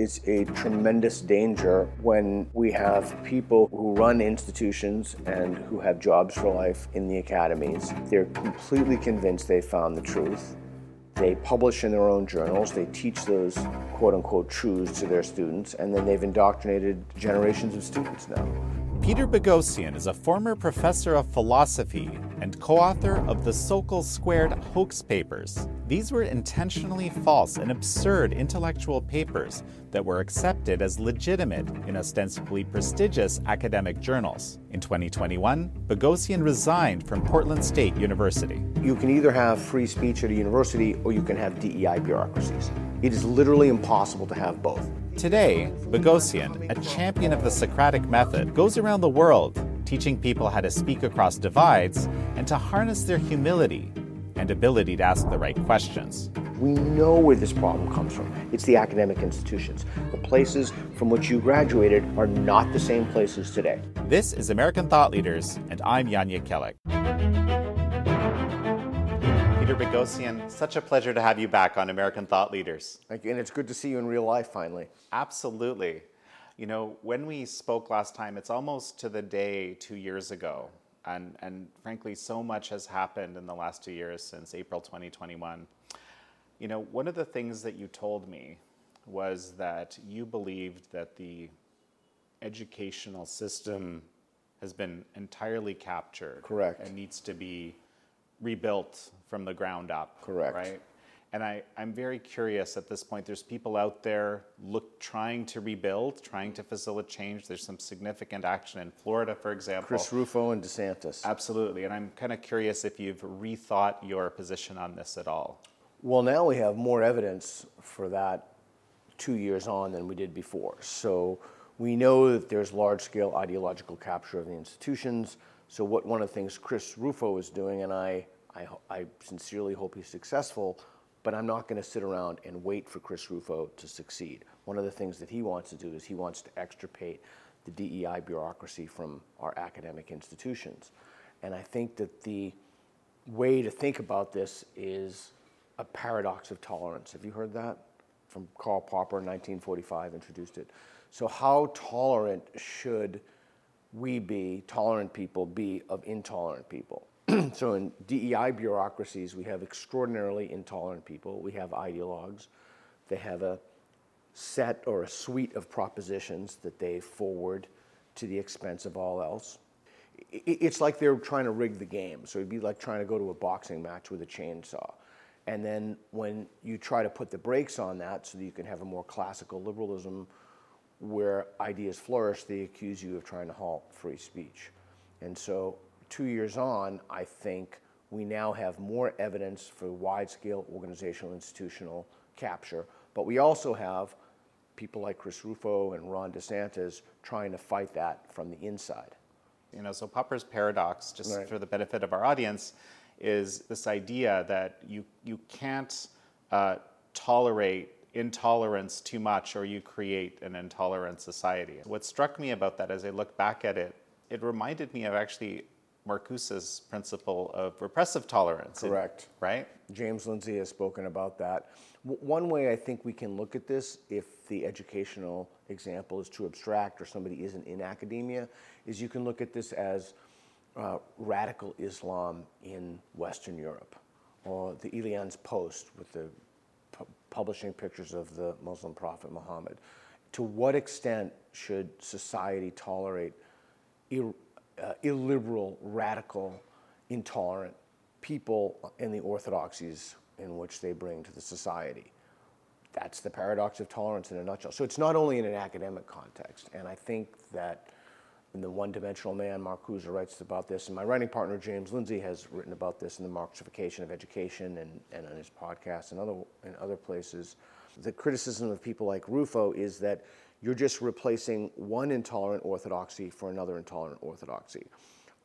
is a tremendous danger when we have people who run institutions and who have jobs for life in the academies. They're completely convinced they found the truth. They publish in their own journals, they teach those quote unquote truths to their students, and then they've indoctrinated generations of students now. Peter Boghossian is a former professor of philosophy and co author of the Sokal Squared hoax papers. These were intentionally false and absurd intellectual papers that were accepted as legitimate in ostensibly prestigious academic journals. In 2021, Boghossian resigned from Portland State University. You can either have free speech at a university or you can have DEI bureaucracies. It is literally impossible to have both. Today, Boghossian, a champion of the Socratic method, goes around the world teaching people how to speak across divides and to harness their humility and ability to ask the right questions. We know where this problem comes from. It's the academic institutions. The places from which you graduated are not the same places today. This is American Thought Leaders, and I'm Jan Jekielek. Peter Boghossian, such a pleasure to have you back on American Thought Leaders. Thank you. And it's good to see you in real life finally. Absolutely. You know, when we spoke last time, it's almost to the day two years ago. And, and frankly, so much has happened in the last two years since April 2021. You know, one of the things that you told me was that you believed that the educational system has been entirely captured. Correct. And needs to be rebuilt from the ground up. Correct. Right? And I, I'm very curious at this point. There's people out there look trying to rebuild, trying to facilitate change. There's some significant action in Florida, for example. Chris Rufo and DeSantis. Absolutely. And I'm kind of curious if you've rethought your position on this at all. Well, now we have more evidence for that two years on than we did before. So we know that there's large scale ideological capture of the institutions. So, what one of the things Chris Rufo is doing, and I, I, I sincerely hope he's successful, but I'm not going to sit around and wait for Chris Rufo to succeed. One of the things that he wants to do is he wants to extirpate the DEI bureaucracy from our academic institutions. And I think that the way to think about this is a paradox of tolerance. Have you heard that? From Karl Popper in 1945, introduced it. So, how tolerant should we be, tolerant people, be of intolerant people? so in DEI bureaucracies, we have extraordinarily intolerant people. We have ideologues. They have a set or a suite of propositions that they forward to the expense of all else. It's like they're trying to rig the game. So it'd be like trying to go to a boxing match with a chainsaw. And then when you try to put the brakes on that so that you can have a more classical liberalism where ideas flourish, they accuse you of trying to halt free speech. And so two years on, I think we now have more evidence for wide scale organizational institutional capture, but we also have people like Chris Rufo and Ron DeSantis trying to fight that from the inside. You know, so Popper's paradox, just right. for the benefit of our audience, is this idea that you, you can't uh, tolerate intolerance too much or you create an intolerant society. What struck me about that as I look back at it, it reminded me of actually Marcuse's principle of repressive tolerance. Correct. right? James Lindsay has spoken about that. W- one way I think we can look at this, if the educational example is too abstract or somebody isn't in academia, is you can look at this as uh, radical Islam in Western Europe, or the Jyllands-Posten with the pu- publishing pictures of the Muslim prophet Muhammad. To what extent should society tolerate ir- uh, illiberal, radical, intolerant people and the orthodoxies in which they bring to the society. That's the paradox of tolerance in a nutshell. So it's not only in an academic context, and I think that in the One Dimensional Man, Mark Marcuse writes about this, and my writing partner James Lindsay has written about this in the Marxification of Education and, and on his podcast and other in other places. The criticism of people like Rufo is that you're just replacing one intolerant orthodoxy for another intolerant orthodoxy.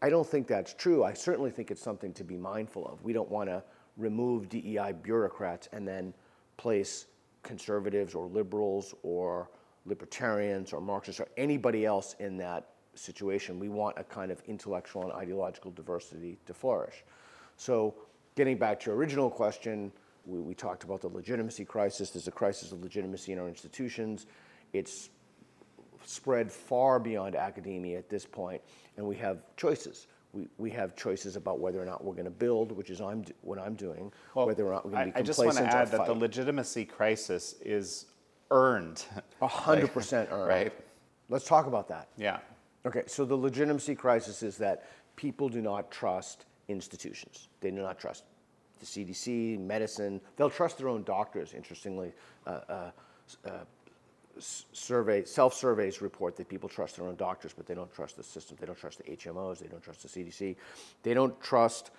I don't think that's true. I certainly think it's something to be mindful of. We don't want to remove DEI bureaucrats and then place conservatives or liberals or libertarians or Marxists or anybody else in that situation. We want a kind of intellectual and ideological diversity to flourish. So, getting back to your original question, We, we talked about the legitimacy crisis. There's a crisis of legitimacy in our institutions. It's spread far beyond academia at this point, and we have choices. We, we have choices about whether or not we're going to build, which is I'm, what I'm doing, whether or not we're going to be I, I just want complacent to add that the legitimacy crisis is earned. A hundred percent earned. right? Let's talk about that. Yeah. Okay, so the legitimacy crisis is that people do not trust institutions. They do not trust the CDC, medicine. They'll trust their own doctors. Interestingly, uh, uh, uh, survey self-surveys report that people trust their own doctors, but they don't trust the system. They don't trust the HMOs. They don't trust the CDC. They don't trust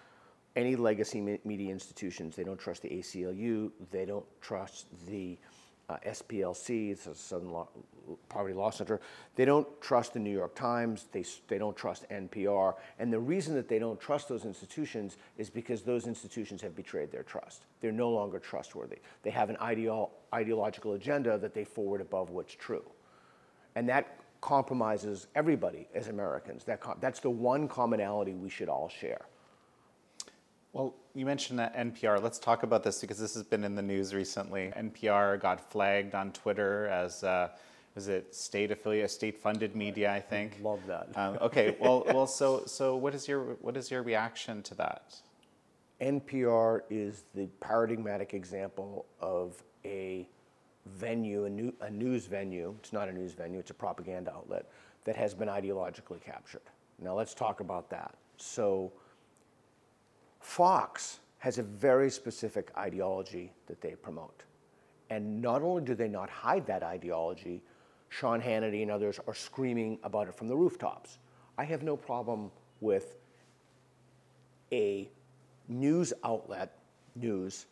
any legacy media institutions. They don't trust the ACLU. They don't trust the uh, SPLC, a Southern Law, Poverty Law Center. They don't trust the New York Times. They, they don't trust NPR. And the reason that they don't trust those institutions is because those institutions have betrayed their trust. They're no longer trustworthy. They have an ideo- ideological agenda that they forward above what's true. And that compromises everybody as Americans. That com- that's the one commonality we should all share. Well, you mentioned that NPR. Let's talk about this because this has been in the news recently. NPR got flagged on Twitter as, uh, was it state affiliate, state funded media? I think. Love that. Um, okay. Well, well. So, so what is your what is your reaction to that? NPR is the paradigmatic example of a venue, a, new, a news venue. It's not a news venue, it's a propaganda outlet that has been ideologically captured. Now let's talk about that. So, Fox has a very specific ideology that they promote. And not only do they not hide that ideology, Sean Hannity and others are screaming about it from the rooftops. I have no problem with a news outlet, news,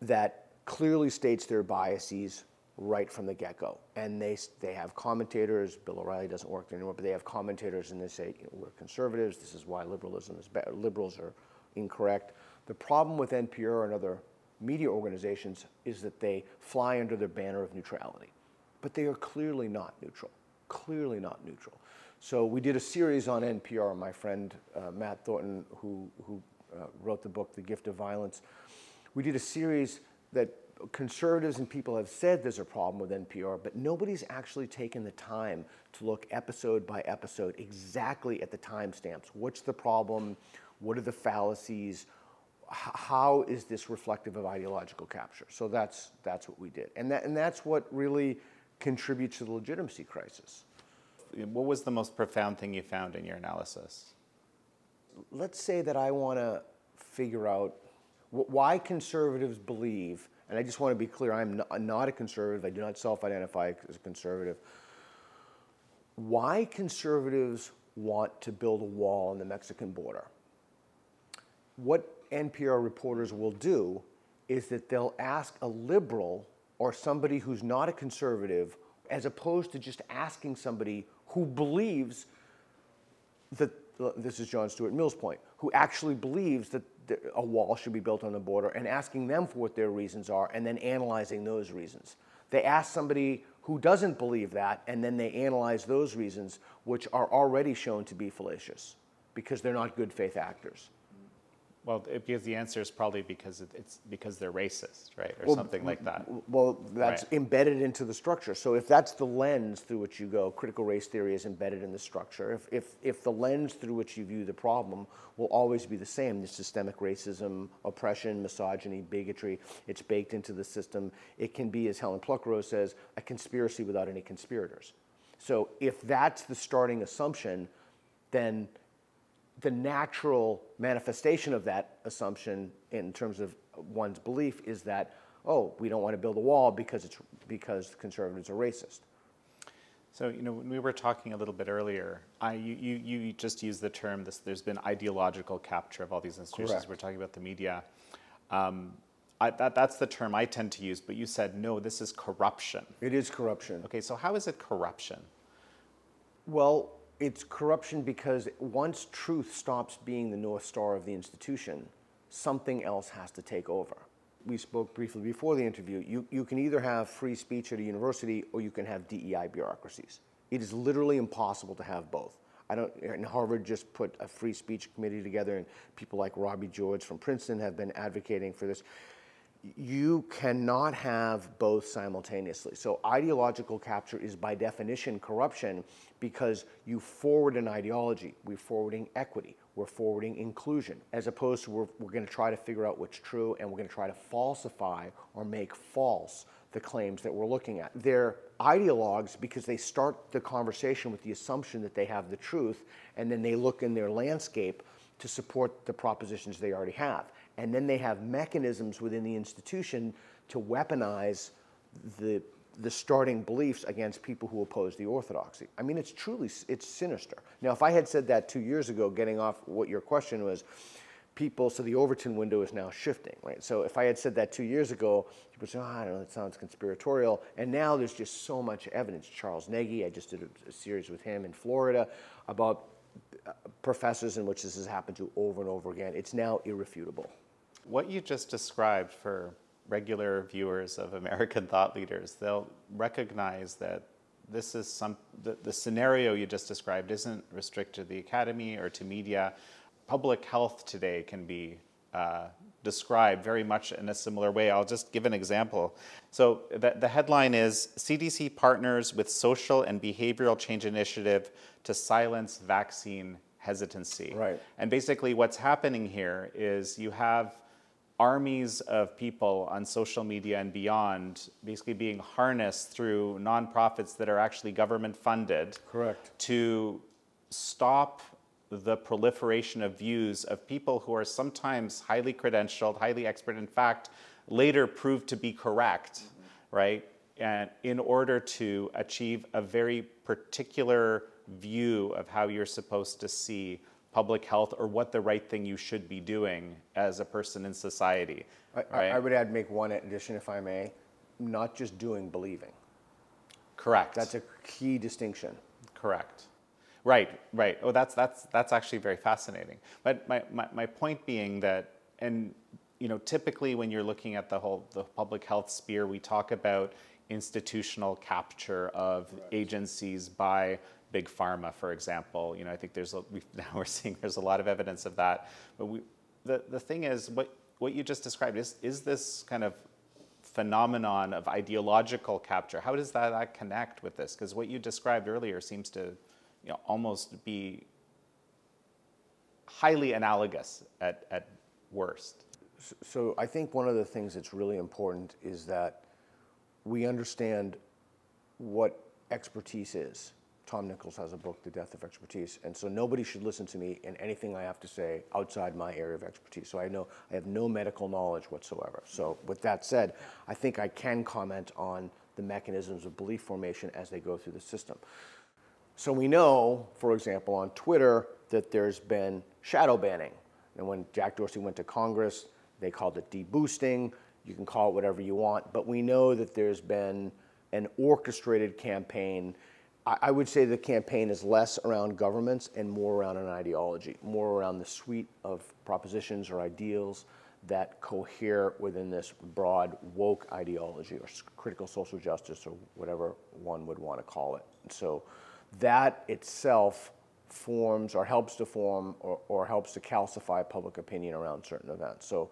that clearly states their biases right from the get-go. And they, they have commentators, Bill O'Reilly doesn't work there anymore, but they have commentators and they say, you know, we're conservatives, this is why liberalism is bad, liberals are incorrect. The problem with NPR and other media organizations is that they fly under the banner of neutrality. But they are clearly not neutral, clearly not neutral. So we did a series on NPR. My friend uh, Matt Thornton, who, who uh, wrote the book The Gift of Violence, we did a series that conservatives and people have said there's a problem with NPR, but nobody's actually taken the time to look episode by episode exactly at the timestamps. What's the problem? What are the fallacies? How is this reflective of ideological capture? So that's, that's what we did. And, that, and that's what really contributes to the legitimacy crisis. What was the most profound thing you found in your analysis? let's say that I want to figure out wh- why conservatives believe, and I just want to be clear, I'm not, not a conservative, I do not self identify as a conservative. Why conservatives want to build a wall on the Mexican border? What NPR reporters will do is that they'll ask a liberal or somebody who's not a conservative, as opposed to just asking somebody who believes that this is John Stuart Mill's point, who actually believes that a wall should be built on the border and asking them for what their reasons are and then analyzing those reasons. They ask somebody who doesn't believe that and then they analyze those reasons, which are already shown to be fallacious because they're not good faith actors. Well, it, because the answer is probably because it, it's because they're racist, right, or Well, something like that. Well, that's Right. embedded into the structure. So if that's the lens through which you go, critical race theory is embedded in the structure. If, if, if the lens through which you view the problem will always be the same, the systemic racism, oppression, misogyny, bigotry, it's baked into the system. It can be, as Helen Pluckrose says, a conspiracy without any conspirators. So if that's the starting assumption, then the natural manifestation of that assumption in terms of one's belief is that oh we don't want to build a wall because it's because conservatives are racist So, you know, when we were talking a little bit earlier, I, you, you, you just used the term, this, there's been ideological capture of all these institutions. Correct. We're talking about the media. Um, I, that, that's the term I tend to use, but you said, no, this is corruption. it is corruption Okay, so how is it corruption? well it's corruption because once truth stops being the north star of the institution something else has to take over. We spoke briefly before the interview. You, you can either have free speech at a university or you can have dei bureaucracies. It is literally impossible to have both. I don't, and Harvard just put a free speech committee together, and people like Robbie George from Princeton have been advocating for this. You cannot have both simultaneously. So, ideological capture is by definition corruption because you forward an ideology. We're forwarding equity, we're forwarding inclusion, as opposed to we're, we're going to try to figure out what's true and we're going to try to falsify or make false the claims that we're looking at. They're ideologues because they start the conversation with the assumption that they have the truth, and then they look in their landscape to support the propositions they already have. And then they have mechanisms within the institution to weaponize the, the starting beliefs against people who oppose the orthodoxy. I mean, it's truly, it's sinister. Now, if I had said that two years ago, getting off what your question was, people, so the Overton window is now shifting, right? So if I had said that two years ago, people would say, oh, I don't know, that sounds conspiratorial. And now there's just so much evidence. Charles Negy, I just did a, a series with him in Florida about uh, professors in which this has happened to over and over again. It's now irrefutable. What you just described for regular viewers of American thought leaders, they'll recognize that this is some the, the scenario you just described isn't restricted to the academy or to media public health today can be uh, described very much in a similar way. I'll just give an example. So the, the headline is CDC partners with social and behavioral change initiative to silence vaccine hesitancy. Right. And basically what's happening here is you have armies of people on social media and beyond basically being harnessed through nonprofits that are actually government funded. Correct. To stop the proliferation of views of people who are sometimes highly credentialed, highly expert, in fact, later proved to be correct, mm-hmm. right? And in order to achieve a very particular view of how you're supposed to see public health or what the right thing you should be doing as a person in society. I, right? I would add, make one addition, if I may, not just doing, believing. Correct. That's a key distinction. Correct. Right, right. Oh, that's that's that's actually very fascinating. But my, my, my point being that, and you know, typically when you're looking at the whole the public health sphere, we talk about institutional capture of right. agencies by big pharma, for example. You know, I think there's we now we're seeing there's a lot of evidence of that. But we, the the thing is, what what you just described is is this kind of phenomenon of ideological capture. How does that, that connect with this? Because what you described earlier seems to you know, almost be highly analogous at, at worst. So I think one of the things that's really important is that we understand what expertise is. Tom Nichols has a book, The Death of Expertise, and so nobody should listen to me in anything I have to say outside my area of expertise. So I know I have no medical knowledge whatsoever. So with that said, I think I can comment on the mechanisms of belief formation as they go through the system. So we know, for example, on Twitter that there's been shadow banning. And when Jack Dorsey went to Congress, they called it deboosting. You can call it whatever you want, but we know that there's been an orchestrated campaign. I would say the campaign is less around governments and more around an ideology, more around the suite of propositions or ideals that cohere within this broad woke ideology or critical social justice or whatever one would want to call it. So that itself forms or helps to form or, or helps to calcify public opinion around certain events. So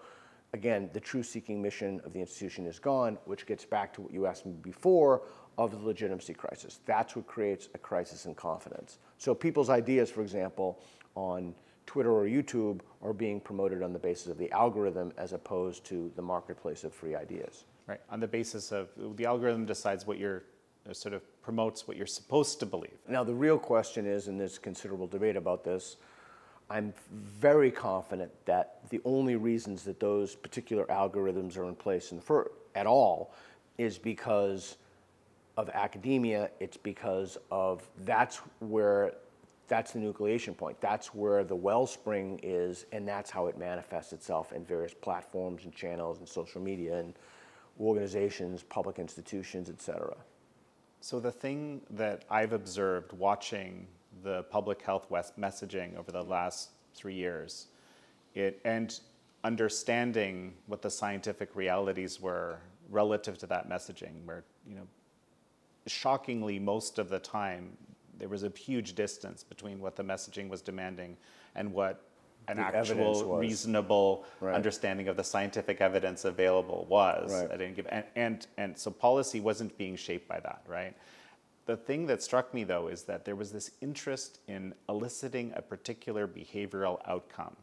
again, the truth seeking mission of the institution is gone, which gets back to what you asked me before of the legitimacy crisis. That's what creates a crisis in confidence. So people's ideas, for example, on Twitter or YouTube are being promoted on the basis of the algorithm as opposed to the marketplace of free ideas. Right, on the basis of the algorithm decides what you're uh, sort of promotes what you're supposed to believe. Now, the real question is, and there's considerable debate about this, I'm very confident that the only reasons that those particular algorithms are in place in fir- at all is because of academia. It's because of that's where that's the nucleation point. That's where the wellspring is, and that's how it manifests itself in various platforms and channels and social media and organizations, public institutions, et cetera. So the thing that I've observed watching the public health messaging over the last three years, it and understanding what the scientific realities were relative to that messaging, where you know, shockingly most of the time there was a huge distance between what the messaging was demanding and what an The actual reasonable Right. understanding of the scientific evidence available was Right. didn't give, and, and and so policy wasn't being shaped by that, right? The thing that struck me though is that there was this interest in eliciting a particular behavioral outcome.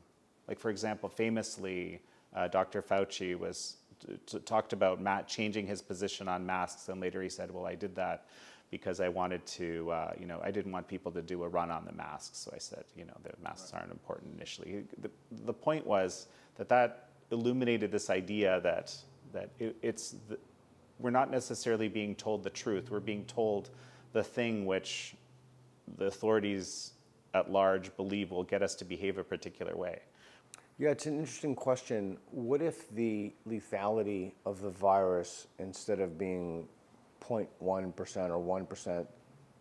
Like for example, famously, uh, Dr. Fauci was t- talked about Matt changing his position on masks, and later he said, "Well, I did that because I wanted to, uh, you know, I didn't want people to do a run on the masks." So I said, "You know, the masks aren't important initially." The, the point was that that illuminated this idea that that it, it's the, we're not necessarily being told the truth. We're being told the thing which the authorities at large believe will get us to behave a particular way. Yeah, it's an interesting question. What if the lethality of the virus, instead of being 0.1% or 1%,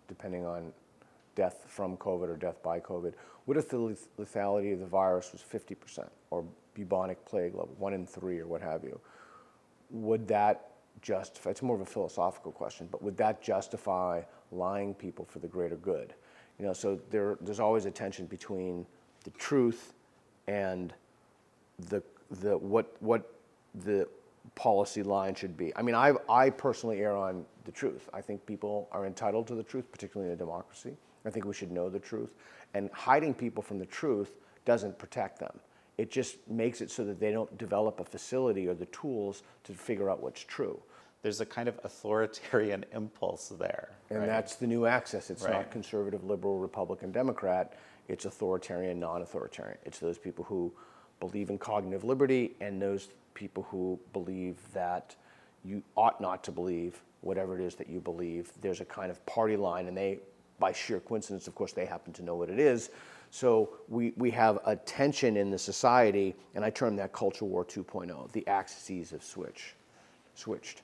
depending on death from COVID or death by COVID, what if the lethality of the virus was 50% or bubonic plague level, one in three or what have you? Would that justify, it's more of a philosophical question, but would that justify lying people for the greater good? You know, so there, there's always a tension between the truth and the, the, what, what the policy line should be. I mean, I, I personally err on the truth. I think people are entitled to the truth, particularly in a democracy. I think we should know the truth. And hiding people from the truth doesn't protect them. It just makes it so that they don't develop a facility or the tools to figure out what's true. There's a kind of authoritarian impulse there. And right? that's the new axis. It's Right. not conservative, liberal, Republican, Democrat. It's authoritarian, non authoritarian. It's those people who believe in cognitive liberty and those people who believe that you ought not to believe whatever it is that you believe. There's a kind of party line, and they, by sheer coincidence, of course, they happen to know what it is. So we, we have a tension in the society, and I term that culture war 2.0. The axes have switch, switched.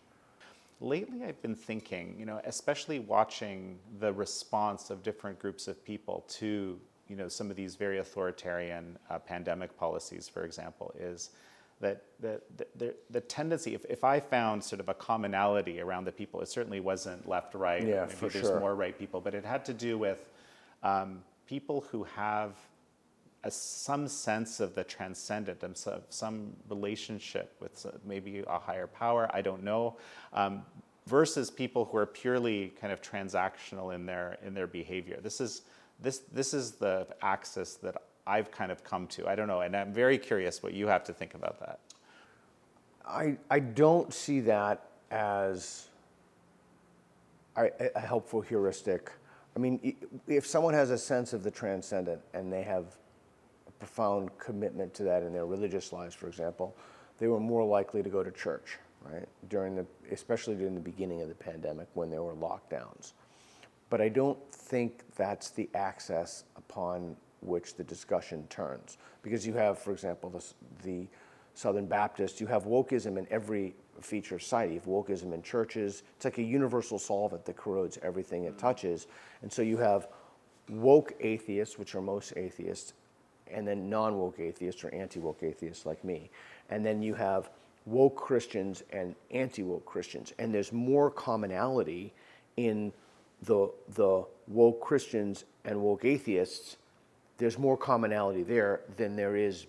Lately, I've been thinking, you know, especially watching the response of different groups of people to, you know, some of these very authoritarian uh, pandemic policies, for example, is that the, the, the, tendency, if, if I found sort of a commonality around the people, it certainly wasn't left, right. Yeah, Maybe for there's sure. more right people, but it had to do with um, people who have a, some sense of the transcendent and so- some relationship with maybe a higher power, I don't know, um, versus people who are purely kind of transactional in their, in their behavior. This is, this, this is the axis that I've kind of come to. I don't know, and I'm very curious what you have to think about that. I, I don't see that as a, helpful heuristic. I mean, if someone has a sense of the transcendent and they have a profound commitment to that in their religious lives, for example, they were more likely to go to church, right? During the, especially during the beginning of the pandemic when there were lockdowns. But I don't think that's the access upon which the discussion turns. Because you have, for example, the, the Southern Baptist, you have wokeism in every feature society. You have wokeism in churches. It's like a universal solvent that corrodes everything it touches. And so you have woke atheists, which are most atheists, and then non woke atheists or anti woke atheists like me. And then you have woke Christians and anti woke Christians. And there's more commonality in the, the woke Christians and woke atheists. There's more commonality there than there is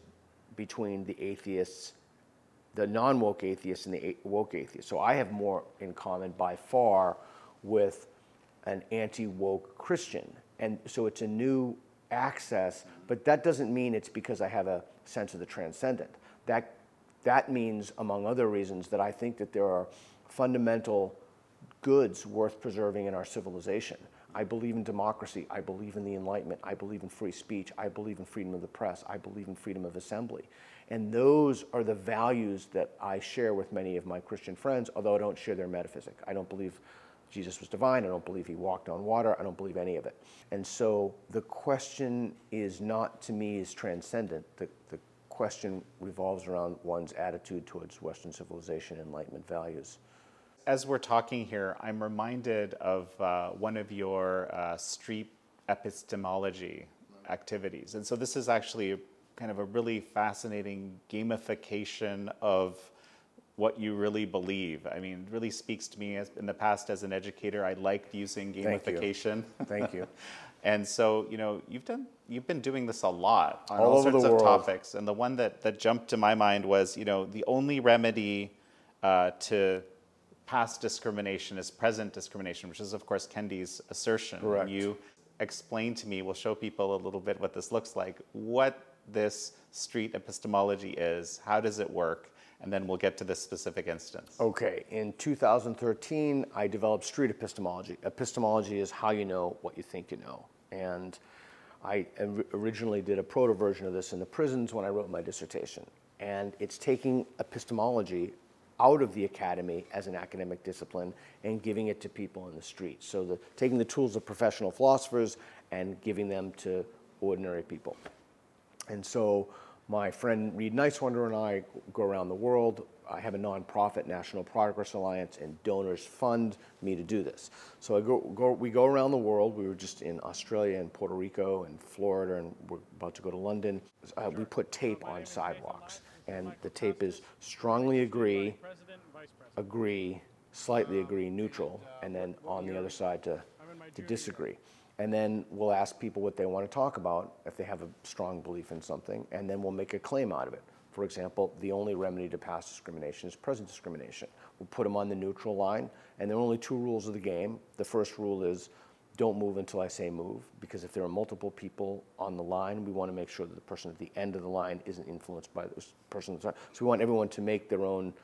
between the atheists, the non woke atheists, and the woke atheists. So I have more in common by far with an anti woke Christian. And so it's a new access, but that doesn't mean it's because I have a sense of the transcendent. That, that means, among other reasons, that I think that there are fundamental goods worth preserving in our civilization. I believe in democracy. I believe in the Enlightenment. I believe in free speech. I believe in freedom of the press. I believe in freedom of assembly. And those are the values that I share with many of my Christian friends, although I don't share their metaphysic. I don't believe Jesus was divine. I don't believe he walked on water. I don't believe any of it. And so the question is not to me is transcendent. The, the question revolves around one's attitude towards Western civilization and Enlightenment values. As we're talking here, I'm reminded of uh, one of your uh, street epistemology activities. And so this is actually kind of a really fascinating gamification of what you really believe. I mean, it really speaks to me as in the past as an educator. I liked using gamification. Thank you. Thank you. And so, you know, you've done, you've been doing this a lot on All all, sorts of topics. And the one that, that jumped to my mind was, you know, the only remedy uh, to past discrimination is present discrimination, which is, of course, Kendi's assertion. And Correct. You explain to me, we'll show people a little bit what this looks like, what this street epistemology is, how does it work, and then we'll get to this specific instance. Okay, in 2013, I developed street epistemology. Epistemology is how you know what you think you know. And I originally did a proto version of this in the prisons when I wrote my dissertation. And it's taking epistemology out of the academy as an academic discipline and giving it to people in the streets. So the, taking the tools of professional philosophers and giving them to ordinary people. And so my friend Reed Nicewonder and I go around the world. I have a nonprofit, National Progress Alliance, and donors fund me to do this. So go, go, we go around the world. We were just in Australia and Puerto Rico and Florida, and we're about to go to London. Uh, we put tape on sidewalks, and the tape is strongly agree, agree, slightly agree, neutral, and then on the other side to, to disagree. And then we'll ask people what they want to talk about if they have a strong belief in something, and then we'll make a claim out of it. For example, the only remedy to past discrimination is present discrimination. We'll put them on the neutral line, and there are only two rules of the game. The first rule is don't move until I say move, because if there are multiple people on the line, we want to make sure that the person at the end of the line isn't influenced by those persons. So we want everyone to make their own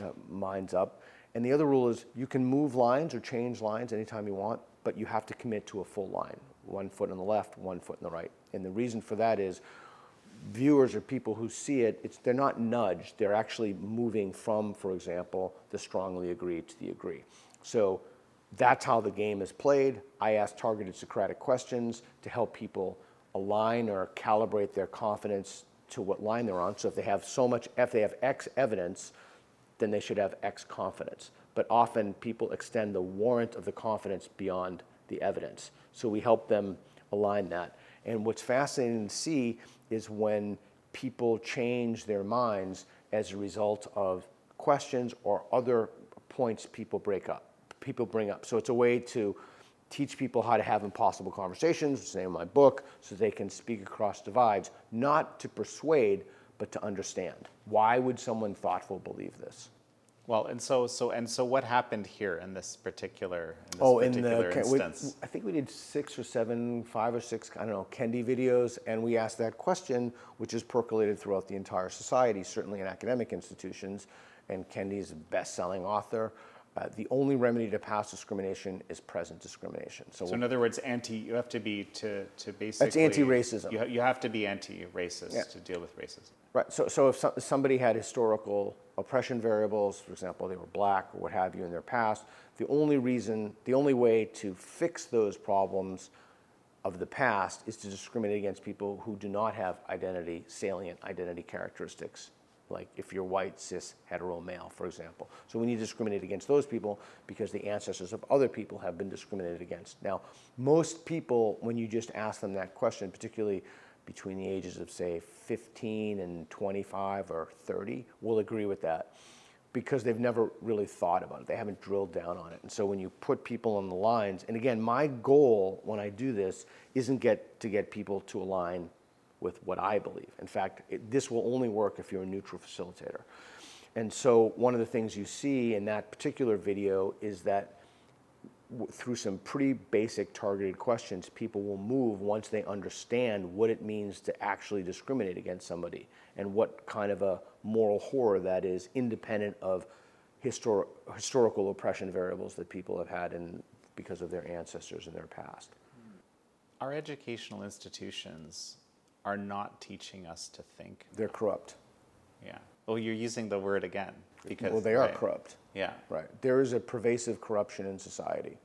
uh, minds up. And the other rule is you can move lines or change lines anytime you want, but you have to commit to a full line one foot on the left, one foot on the right. And the reason for that is viewers or people who see it, it's, they're not nudged, they're actually moving from, for example, the strongly agree to the agree. So that's how the game is played. I ask targeted Socratic questions to help people align or calibrate their confidence to what line they're on. So if they have so much, if they have X evidence, then they should have X confidence. But often people extend the warrant of the confidence beyond the evidence. So we help them align that. And what's fascinating to see is when people change their minds as a result of questions or other points people break up, people bring up. So it's a way to teach people how to have impossible conversations, which is the name of my book, so they can speak across divides, not to persuade, but to understand. Why would someone thoughtful believe this? Well, and so, so, and so, what happened here in this particular, in this Oh, in the Ken- we- I think we did six or seven, five or six, I don't know, Kendi videos, and we asked that question, which is percolated throughout the entire society, certainly in academic institutions. And Kendi's a best-selling author. Uh, the only remedy to past discrimination is present discrimination. So, So in other words, anti, you have to be to, to basically. That's anti-racism. You, ha- you have to be anti-racist Yeah. to deal with racism. Right. So, so if so- somebody had historical oppression variables, for example, they were black or what have you in their past, the only reason, the only way to fix those problems of the past is to discriminate against people who do not have identity, salient identity characteristics, like if you're white, cis, hetero male, for example. So we need to discriminate against those people because the ancestors of other people have been discriminated against. Now, most people, when you just ask them that question, particularly between the ages of, say, 15 and 25 or 30, will agree with that because they've never really thought about it. They haven't drilled down on it. And so when you put people on the lines, and again, my goal when I do this isn't get to get people to align with what I believe. In fact, it, this will only work if you're a neutral facilitator. And so one of the things you see in that particular video is that w- through some pretty basic targeted questions, people will move once they understand what it means to actually discriminate against somebody and what kind of a moral horror that is, independent of histor- historical oppression variables that people have had in, because of their ancestors and their past. Our educational institutions are not teaching us to think. They're corrupt. Yeah. Oh, you're using the word again because. well, they are right. corrupt. Yeah. Right. There is a pervasive corruption in society.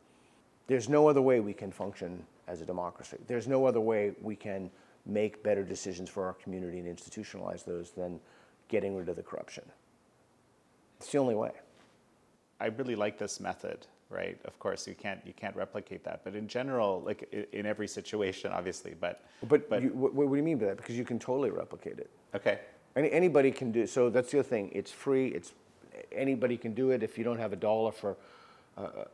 There's no other way we can function as a democracy. There's no other way we can make better decisions for our community and institutionalize those than getting rid of the corruption. It's the only way. I really like this method, right? Of course, you can't you can't replicate that, but in general, like in every situation, obviously. But But, but you, what, what do you mean by that? Because you can totally replicate it. okay, Any, anybody can do so. That's the other thing. It's free. It's anybody can do it. If you don't have a dollar for uh,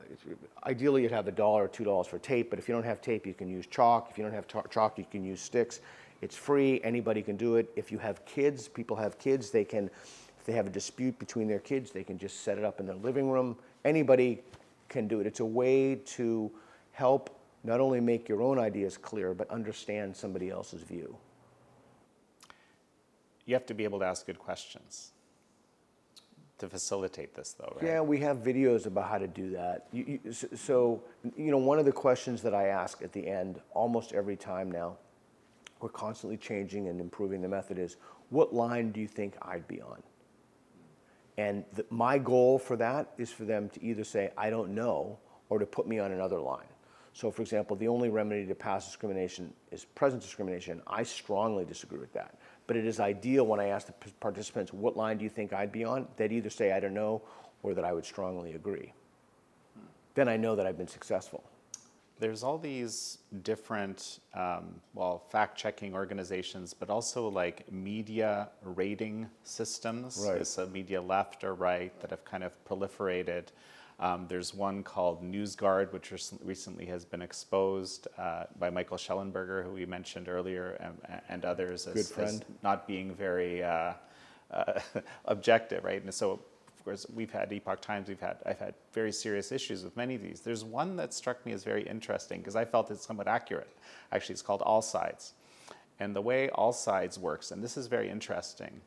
ideally you'd have a dollar or two dollars for tape, but if you don't have tape, you can use chalk. If you don't have ta- chalk, you can use sticks. It's free. Anybody can do it. If you have kids, people have kids. They can, if they have a dispute between their kids, they can just set it up in their living room. Anybody can do it. It's a way to help not only make your own ideas clear, but understand somebody else's view. You have to be able to ask good questions to facilitate this, though, right? Yeah, we have videos about how to do that. You, you, so, you know, one of the questions that I ask at the end almost every time now, we're constantly changing and improving the method is, what line do you think I'd be on? And my goal for that is for them to either say, I don't know, or to put me on another line. So, for example, the only remedy to past discrimination is present discrimination. I strongly disagree with that. But it is ideal when I ask the participants, what line do you think I'd be on? They'd either say, I don't know, or that I would strongly agree. Then I know that I've been successful. There's all these different, um, well, fact checking organizations, but also like media rating systems. Right. A media left or right that have kind of proliferated. Um, there's one called NewsGuard, which recently has been exposed uh, by Michael Shellenberger, who we mentioned earlier, and, and others as, as, not being very uh, uh, objective, right? And so, course, we've had Epoch Times, we've had I've had very serious issues with many of these. There's one that struck me as very interesting because I felt it's somewhat accurate. Actually, it's called All Sides, and the way All Sides works, and this is very interesting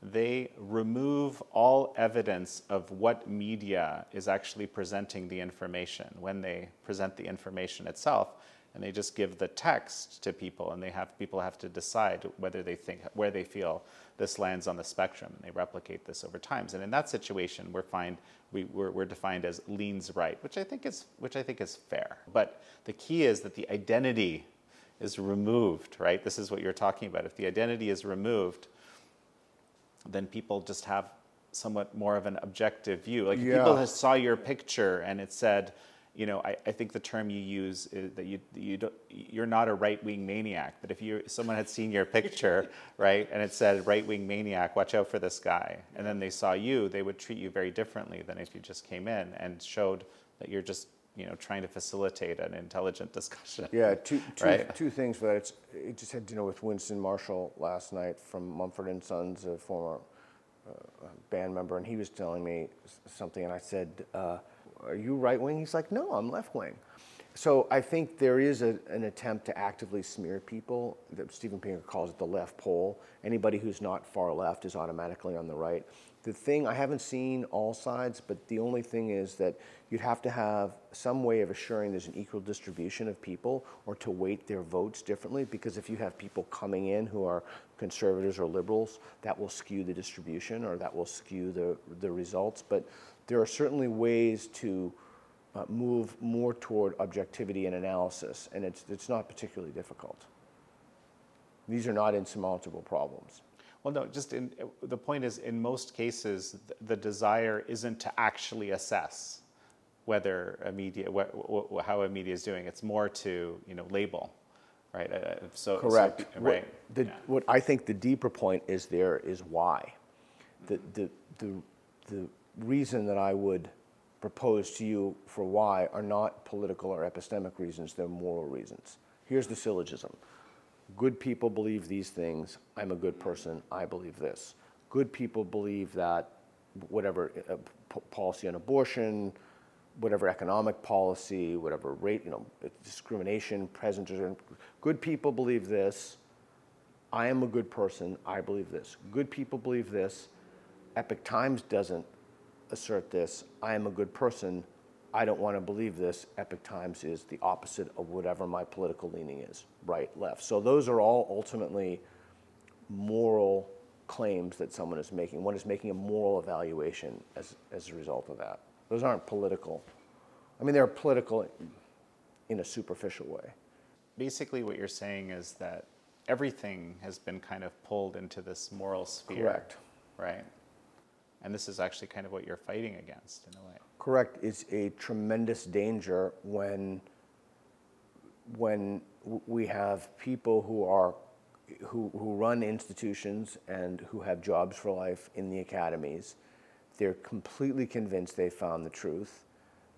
they remove all evidence of what media is actually presenting the information when they present the information itself and they just give the text to people and they have people have to decide whether they think where they feel this lands on the spectrum and they replicate this over times and in that situation we're find we, we're, we're defined as leans right which i think is which i think is fair but the key is that the identity is removed right this is what you're talking about if the identity is removed then people just have somewhat more of an objective view. Like yeah. people saw your picture and it said, you know, I, I think the term you use is that you you don't, you're not a right wing maniac. But if you someone had seen your picture, right, and it said right wing maniac, watch out for this guy, and then they saw you, they would treat you very differently than if you just came in and showed that you're just you know trying to facilitate an intelligent discussion. Yeah, two, two, right? two things for that. It's, it just had dinner with Winston Marshall last night from Mumford and Sons, a former uh, band member, and he was telling me something, and I said, uh, "Are you right wing?" He's like, "No, I'm left wing." So I think there is a, an attempt to actively smear people. That Steven Pinker calls it the left pole. Anybody who's not far left is automatically on the right. The thing, I haven't seen all sides, but the only thing is that you'd have to have some way of assuring there's an equal distribution of people or to weight their votes differently because if you have people coming in who are conservatives or liberals, that will skew the distribution or that will skew the, the results. But there are certainly ways to uh, move more toward objectivity and analysis, and it's, it's not particularly difficult. These are not insurmountable problems. Well, no, just in, the point is, in most cases, the desire isn't to actually assess whether a media, what, what, how a media is doing. It's more to, you know, label, right? Uh, so correct. So, right. What, the, yeah. what I think the deeper point is there is why. The, the, the, the reason that I would propose to you for why are not political or epistemic reasons, they're moral reasons. Here's the syllogism good people believe these things. I'm a good person. I believe this. Good people believe that whatever uh, p- policy on abortion, whatever economic policy, whatever rate, you know, discrimination, present, good people believe this. I am a good person. I believe this. Good people believe this. Epoch Times doesn't assert this. I am a good person. I don't want to believe this. Epoch Times is the opposite of whatever my political leaning is right, left. So those are all ultimately moral claims that someone is making. One is making a moral evaluation as, as a result of that. Those aren't political. I mean, they're political in a superficial way. Basically, what you're saying is that everything has been kind of pulled into this moral sphere. Correct. Right. And this is actually kind of what you're fighting against in a way. Correct. It's a tremendous danger when when we have people who are who, who run institutions and who have jobs for life in the academies. They're completely convinced they found the truth.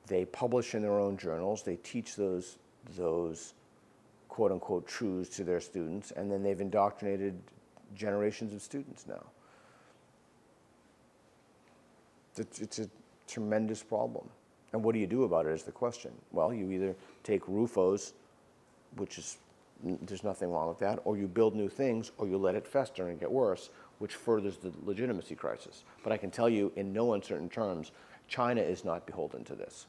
They publish in their own journals. They teach those those quote unquote truths to their students, and then they've indoctrinated generations of students now. It's, it's a tremendous problem. And what do you do about it is the question. Well, you either take Rufo's, which is, there's nothing wrong with that, or you build new things, or you let it fester and get worse, which furthers the legitimacy crisis. But I can tell you in no uncertain terms, China is not beholden to this.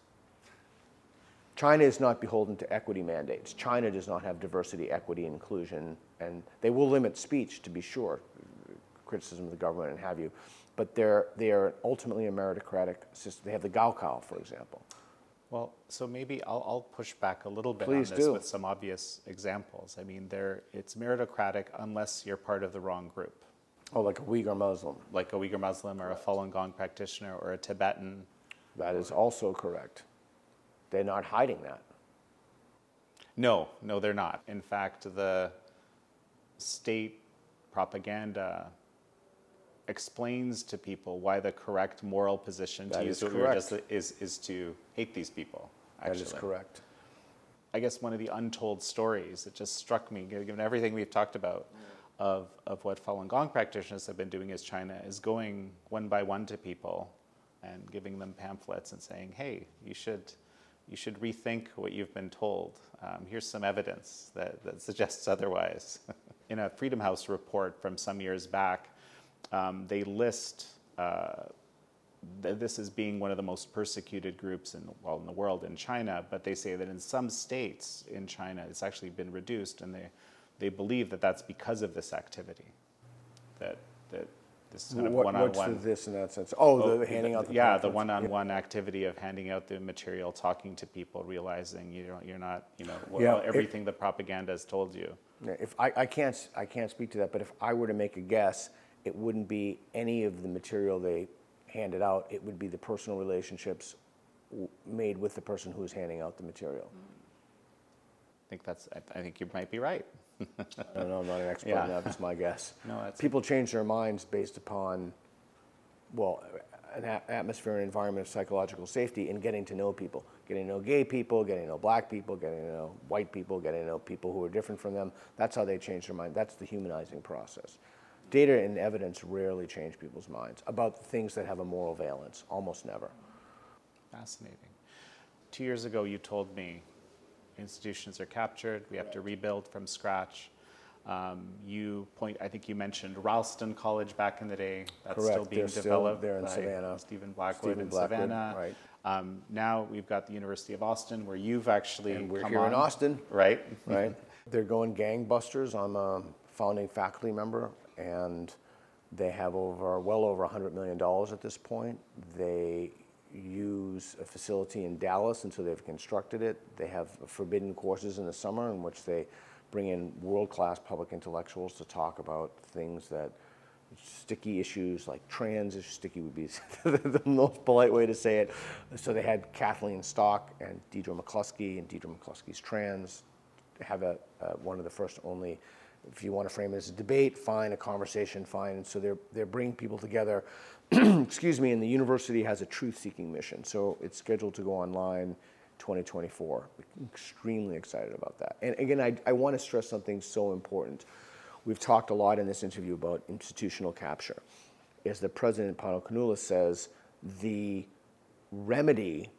China is not beholden to equity mandates. China does not have diversity, equity, inclusion, and they will limit speech, to be sure, criticism of the government and have you but they're, they are ultimately a meritocratic system. They have the Gaokao, for example. Well, so maybe I'll, I'll push back a little bit Please on this do. with some obvious examples. I mean, there, it's meritocratic unless you're part of the wrong group, Oh, like a Uyghur Muslim. like a Uyghur Muslim or a Falun Gong practitioner or a Tibetan. That is also correct. They're not hiding that. No, no, they're not. In fact, the state propaganda explains to people why the correct moral position to That use is we correct. just is is to hate these people. Actually. That is correct. I guess one of the untold stories that just struck me, given everything we've talked about, of, of what Falun Gong practitioners have been doing is China is going one by one to people and giving them pamphlets and saying, hey, you should, you should rethink what you've been told. Um, here's some evidence that, that suggests otherwise. In a Freedom House report from some years back, um, they list uh, th- this as being one of the most persecuted groups in well in the world in China, but they say that in some states in China it's actually been reduced, and they they believe that that's because of this activity, that that this kind of What- one-on-one. What's this in that sense? Oh, Oh, the handing out the yeah, the one-on-one activity of handing out the material, talking to people, realizing you know, you're not, you know, well, Yeah, everything the propaganda has told you. If I, I can't I can't speak to that, but if I were to make a guess, it wouldn't be any of the material they handed out. It would be the personal relationships w- made with the person who is handing out the material. Mm-hmm. I think that's, I, I think you might be right. I don't know. I'm not an expert Yeah. that. That's my guess. No, that's- People change their minds based upon, well, an a- atmosphere and environment of psychological safety and getting to know people, getting to know gay people, getting to know black people, getting to know white people, getting to know people who are different from them. That's how they change their mind. That's the humanizing process. Data and evidence rarely change people's minds about things that have a moral valence. Almost never. Fascinating. Two years ago, you told me institutions are captured, we have to rebuild from scratch. Um, you point, I think you mentioned Ralston College back in the day. That's still Correct. being They're still developed there in Savannah. Stephen Blackwood Stephen in Blackwood, Savannah. right. Um, now we've got the University of Austin, where you've actually And we're come here in on, Austin. right? right? They're going gangbusters. I'm a founding faculty member, and they have over well over $100 million at this point. They use a facility in Dallas, until they've constructed it. They have forbidden courses in the summer in which they bring in world-class public intellectuals to talk about things that sticky issues like trans issues. Sticky would be the most polite way to say it. So they had Kathleen Stock and Deirdre McCloskey, and Deirdre McCloskey's trans. Have a uh, one of the first only. If you want to frame it as a debate, fine. A conversation, fine. And so they're they're bringing people together. excuse me. And the university has a truth-seeking mission. So it's scheduled to go online 2024. Extremely excited about that. And again, I, I want to stress something so important. We've talked a lot in this interview about institutional capture. As the president, Pano Kanelos, says, the remedy,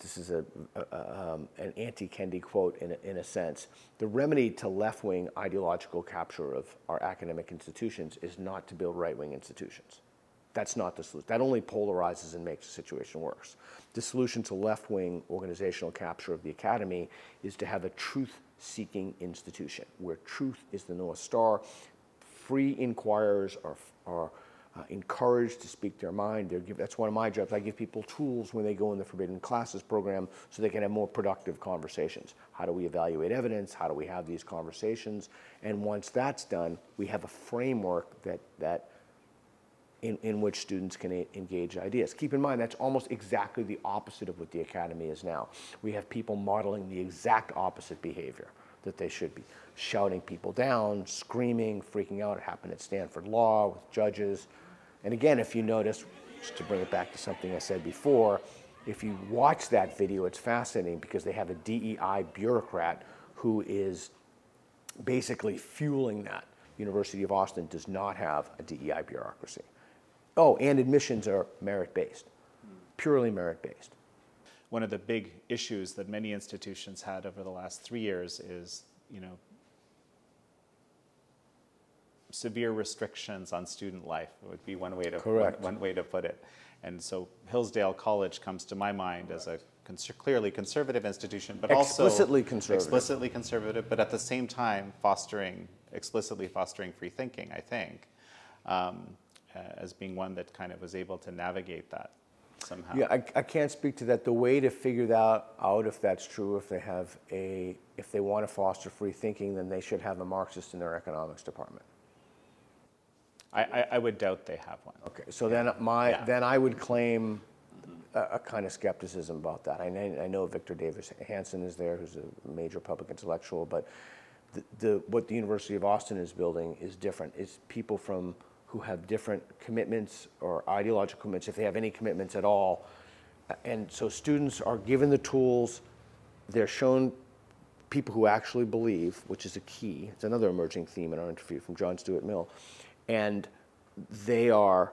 this is a, a, um, an anti Kendi quote in a, in a sense, the remedy to left wing ideological capture of our academic institutions is not to build right wing institutions. That's not the solution. That only polarizes and makes the situation worse. The solution to left wing organizational capture of the academy is to have a truth seeking institution where truth is the North Star. Free inquirers are, are uh, encouraged to speak their mind. Give, that's one of my jobs. I give people tools when they go in the Forbidden Classes program so they can have more productive conversations. How do we evaluate evidence? How do we have these conversations? And once that's done, we have a framework that, that in, in which students can e- engage ideas. Keep in mind, that's almost exactly the opposite of what the academy is now. We have people modeling the exact opposite behavior that they should be shouting people down, screaming, freaking out. It happened at Stanford Law with judges. And again, if you notice, just to bring it back to something I said before, If you watch that video, it's fascinating because they have a DEI bureaucrat who is basically fueling that. University of Austin does not have a DEI bureaucracy. Oh, and admissions are merit-based, purely merit-based. One of the big issues that many institutions had over the last three years is, you know, severe restrictions on student life would be one way to Correct. One, one way to put it. And so Hillsdale College comes to my mind as a cons- clearly conservative institution, but also Explicitly conservative. explicitly conservative, but at the same time fostering explicitly fostering free thinking. I think um, Uh, as being one that kind of was able to navigate that somehow. Yeah, I, I can't speak to that. The way to figure that out, if that's true, if they have a, if they want to foster free thinking, then they should have a Marxist in their economics department. I, I, I would doubt they have one. Okay, so then my, Yeah. then I would claim a, a kind of skepticism about that. I know, I know Victor Davis Hanson is there, who's a major public intellectual, but the, the, what the University of Austin is building is different. It's people from, who have different commitments or ideological commitments, if they have any commitments at all. And so students are given the tools, they're shown people who actually believe, which is a key. It's another emerging theme in our interview from John Stuart Mill. And they are,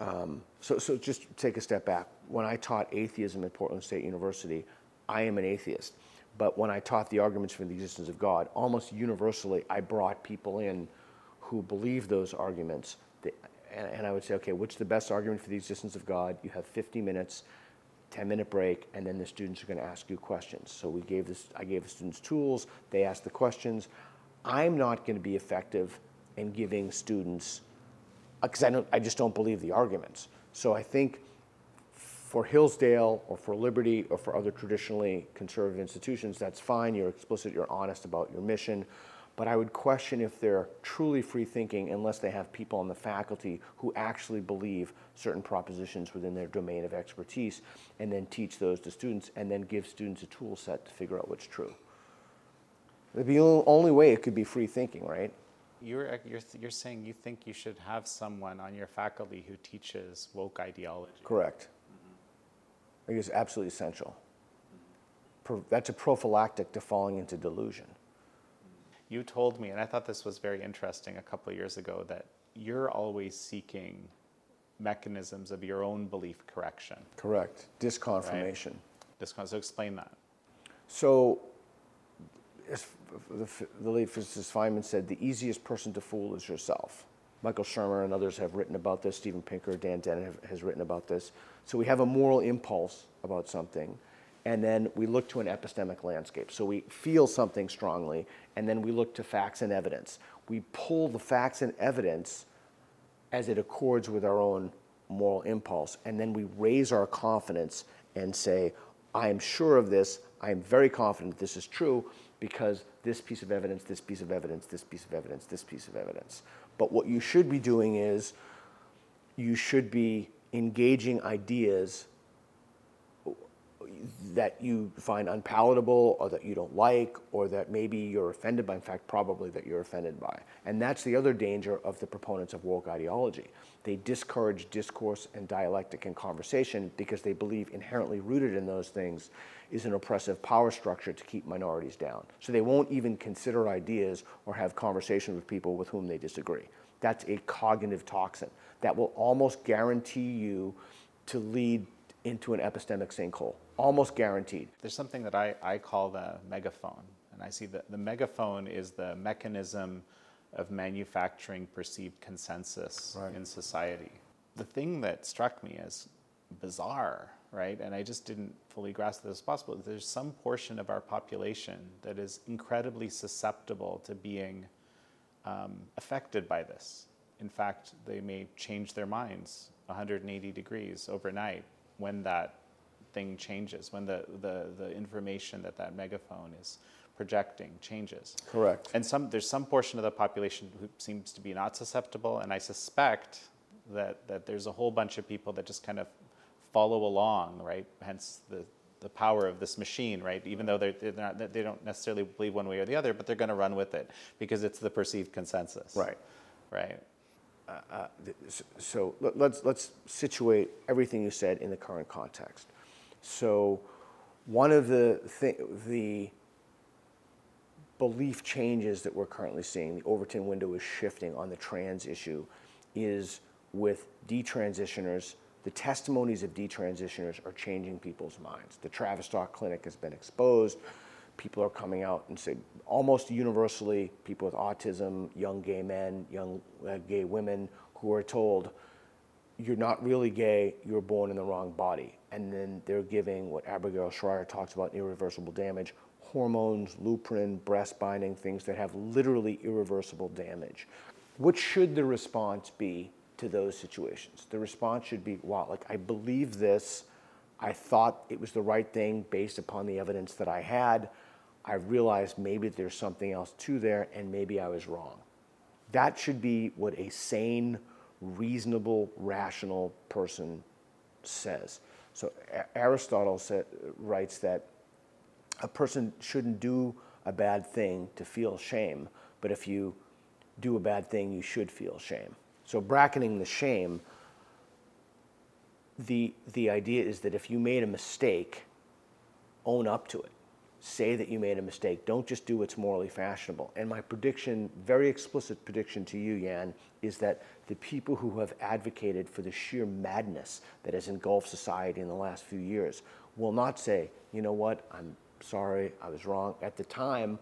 um, so, so just take a step back. When I taught atheism at Portland State University, I am an atheist. But when I taught the arguments for the existence of God, almost universally, I brought people in who believe those arguments. And, and I would say, okay, what's the best argument for the existence of God? You have 50 minutes 10 minute break, and then the students are going to ask you questions. So we gave this, I gave the students tools, they asked the questions. I'm not going to be effective in giving students, uh, because I, don't, I just don't believe the arguments. So I think for Hillsdale or for Liberty or for other traditionally conservative institutions, that's fine. You're explicit, you're honest about your mission. But I would question if they're truly free thinking unless they have people on the faculty who actually believe certain propositions within their domain of expertise and then teach those to students and then give students a tool set to figure out what's true. The only way it could be free thinking, right? You're, you're, you're saying you think you should have someone on your faculty who teaches woke ideology. Correct. I think it's absolutely essential. Pro- That's a prophylactic to falling into delusion. You told me, and I thought this was very interesting a couple of years ago, that you're always seeking mechanisms of your own belief correction. Correct. Disconfirmation. Just so explain that. So, as the, the late physicist Feynman said, the easiest person to fool is yourself. Michael Shermer and others have written about this. Steven Pinker, Dan Dennett have, has written about this. So we have a moral impulse about something, and then we look to an epistemic landscape. So we feel something strongly, and then we look to facts and evidence. We pull the facts and evidence as it accords with our own moral impulse. And then we raise our confidence and say, I am sure of this. I am very confident this is true because this piece of evidence, this piece of evidence, this piece of evidence, this piece of evidence. But what you should be doing is you should be engaging ideas that you find unpalatable or that you don't like or that maybe you're offended by, in fact, probably that you're offended by. And that's the other danger of the proponents of woke ideology. They discourage discourse and dialectic and conversation because they believe inherently rooted in those things is an oppressive power structure to keep minorities down. So they won't even consider ideas or have conversation with people with whom they disagree. That's a cognitive toxin that will almost guarantee you to lead into an epistemic sinkhole. Almost guaranteed. There's something that I, I call the megaphone. And I see that the megaphone is the mechanism of manufacturing perceived consensus Right. in society. The thing that struck me as bizarre, right, and I just didn't fully grasp this as possible, is there's some portion of our population that is incredibly susceptible to being um, affected by this. In fact, they may change their minds 180 degrees overnight when that thing changes, when the, the, the information that that megaphone is projecting changes. Correct. And some, there's some portion of the population who seems to be not susceptible, and I suspect that, that there's a whole bunch of people that just kind of follow along, right? Hence the, the power of this machine, right? Even though they're, they're not, they don't necessarily believe one way or the other, but they're going to run with it because it's the perceived consensus. Right. Right. Uh, uh, so let- let's, let's situate everything you said in the current context. So, one of the th- the belief changes that we're currently seeing, the Overton window is shifting on the trans issue, is with detransitioners. The testimonies of detransitioners are changing people's minds. The Tavistock Clinic has been exposed. People are coming out and say almost universally, people with autism, young gay men, young uh, gay women, who are told, you're not really gay, you were born in the wrong body. And then they're giving what Abigail Shrier talks about irreversible damage hormones, Lupron, breast binding, things that have literally irreversible damage. What should the response be to those situations? The response should be, wow, like I believe this. I thought it was the right thing based upon the evidence that I had. I realized maybe there's something else to there and maybe I was wrong. That should be what a sane, reasonable, rational person says. So Aristotle said, writes that a person shouldn't do a bad thing to feel shame, but if you do a bad thing, you should feel shame. So bracketing the shame, the, the idea is that if you made a mistake, own up to it. Say that you made a mistake. Don't just do what's morally fashionable. And my prediction, very explicit prediction to you, Jan, is that the people who have advocated for the sheer madness that has engulfed society in the last few years will not say, you know what, I'm sorry, I was wrong. At the time,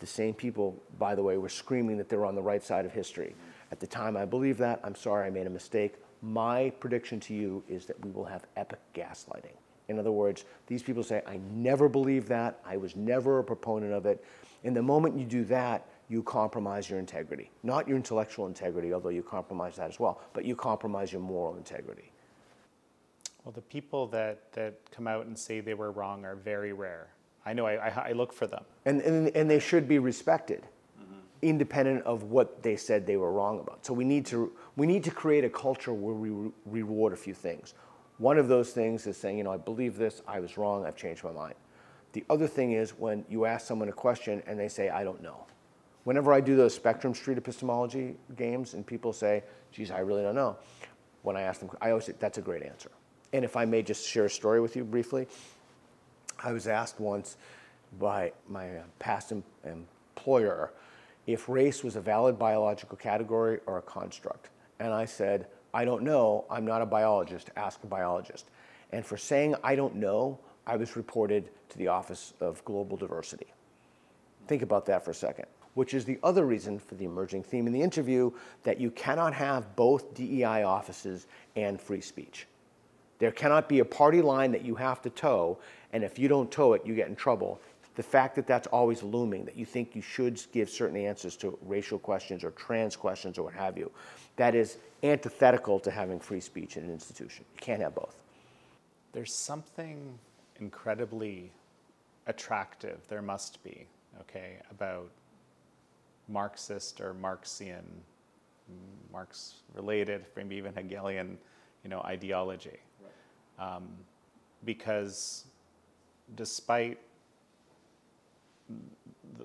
the same people, by the way, were screaming that they were on the right side of history. At the time, I believe that. I'm sorry, I made a mistake. My prediction to you is that we will have epic gaslighting. In other words, these people say, I never believed that. I was never a proponent of it. In the moment you do that, you compromise your integrity. Not your intellectual integrity, although you compromise that as well, but you compromise your moral integrity. Well, the people that, that come out and say they were wrong are very rare. I know I, I, I look for them. And, and, and they should be respected, mm-hmm. independent of what they said they were wrong about. So we need to, we need to create a culture where we re- reward a few things. One of those things is saying, you know, I believe this, I was wrong, I've changed my mind. The other thing is when you ask someone a question and they say, I don't know. Whenever I do those Spectrum Street epistemology games and people say, geez, I really don't know, when I ask them, I always say, that's a great answer. And if I may just share a story with you briefly, I was asked once by my uh, past em- employer if race was a valid biological category or a construct. And I said, I don't know, I'm not a biologist, ask a biologist. And for saying I don't know, I was reported to the Office of Global Diversity. Think about that for a second, which is the other reason for the emerging theme in the interview that you cannot have both DEI offices and free speech. There cannot be a party line that you have to toe, and if you don't toe it, you get in trouble. The fact that that's always looming, that you think you should give certain answers to racial questions or trans questions or what have you, that is antithetical to having free speech in an institution. You can't have both. There's something incredibly attractive, there must be, okay, about Marxist or Marxian, Marx related, maybe even Hegelian, you know, ideology. Um, because despite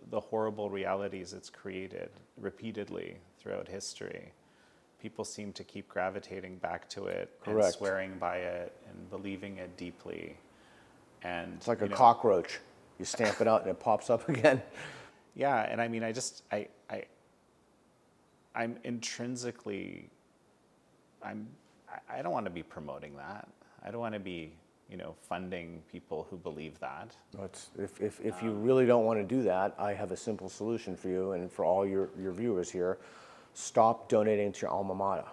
the horrible realities it's created repeatedly throughout history, people seem to keep gravitating back to it Correct. and swearing by it and believing it deeply. And it's like a know, cockroach. You stamp it out and it pops up again. Yeah, and I mean, I just, I, I, I'm intrinsically, I'm, I don't want to be promoting that. I don't want to be, you know, funding people who believe that. if, if, if you really don't want to do that, I have a simple solution for you and for all your, your viewers here. Stop donating to your alma mater.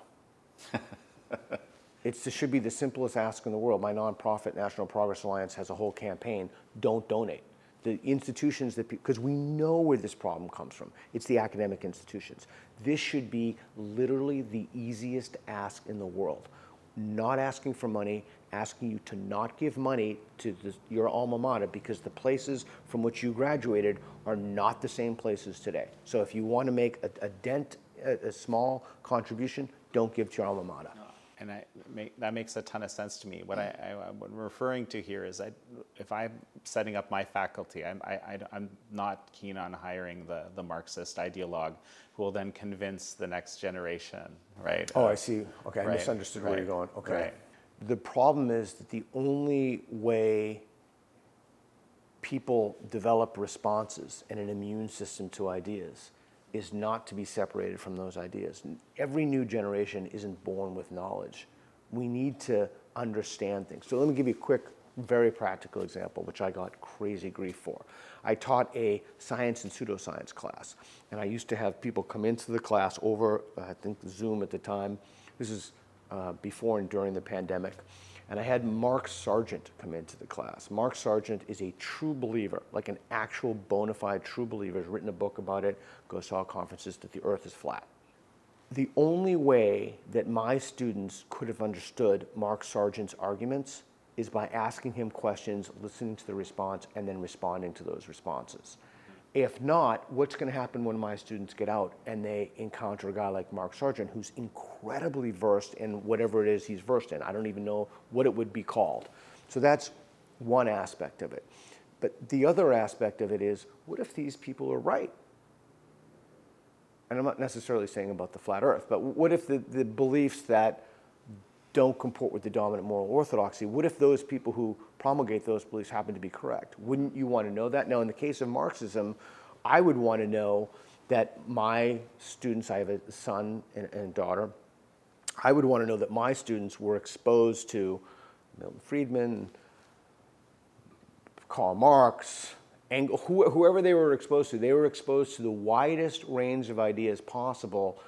it's, it should be the simplest ask in the world. My nonprofit, National Progress Alliance, has a whole campaign don't donate. The institutions that, because we know where this problem comes from, it's the academic institutions. This should be literally the easiest ask in the world. Not asking for money, asking you to not give money to the, your alma mater because the places from which you graduated are not the same places today. So if you want to make a, a dent, a, a, small contribution, don't give to your alma mater. And I, make, that makes a ton of sense to me. What, I, I, what I'm referring to here is I, if I'm setting up my faculty, I'm, I, am not keen on hiring the, the Marxist ideologue who will then convince the next generation, right? Oh, I see. Okay, I misunderstood right, where you're going. Okay. Right The problem is that the only way people develop responses and an immune system to ideas is not to be separated from those ideas. Every new generation isn't born with knowledge. We need to understand things. So let me give you a quick, very practical example, which I got crazy grief for. I taught a science and pseudoscience class, and I used to have people come into the class over, I think, Zoom at the time. This is uh, before and during the pandemic and I had Mark Sargent come into the class. Mark Sargent is a true believer, like an actual bona fide true believer. He's written a book about it, goes to all conferences, that the earth is flat. The only way that my students could have understood Mark Sargent's arguments is by asking him questions, listening to the response, and then responding to those responses. If not, what's going to happen when my students get out and they encounter a guy like Mark Sargent, who's incredibly versed in whatever it is he's versed in? I don't even know what it would be called. So that's one aspect of it. But the other aspect of it is what if these people are right? And I'm not necessarily saying about the flat earth, but what if the, the beliefs that don't comport with the dominant moral orthodoxy. What if those people who promulgate those beliefs happen to be correct? Wouldn't you want to know that? Now, in the case of Marxism, I would want to know that my students, I have a son and, and a daughter, I would want to know that my students were exposed to Milton Friedman, Karl Marx, Engel, whoever they were exposed to, they were exposed to the widest range of ideas possible,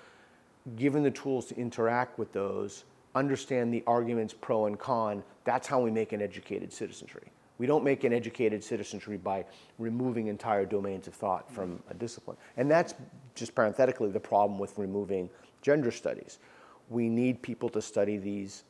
given the tools to interact with those understand the arguments pro and con, that's how we make an educated citizenry. We don't make an educated citizenry by removing entire domains of thought from a discipline. And that's just parenthetically the problem with removing gender studies. We need people to study these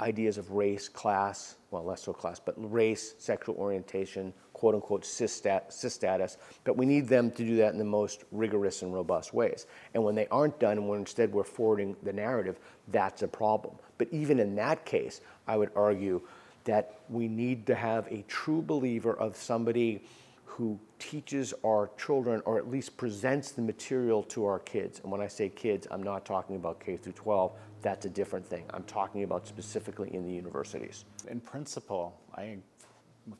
ideas of race, class, well, less so class, but race, sexual orientation, quote unquote cis, stat, cis status, but we need them to do that in the most rigorous and robust ways. And when they aren't done, and when instead we're forwarding the narrative, that's a problem. But even in that case, I would argue that we need to have a true believer of somebody who teaches our children or at least presents the material to our kids. And when I say kids, I'm not talking about K through 12. That's a different thing. I'm talking about specifically in the universities. In principle, I am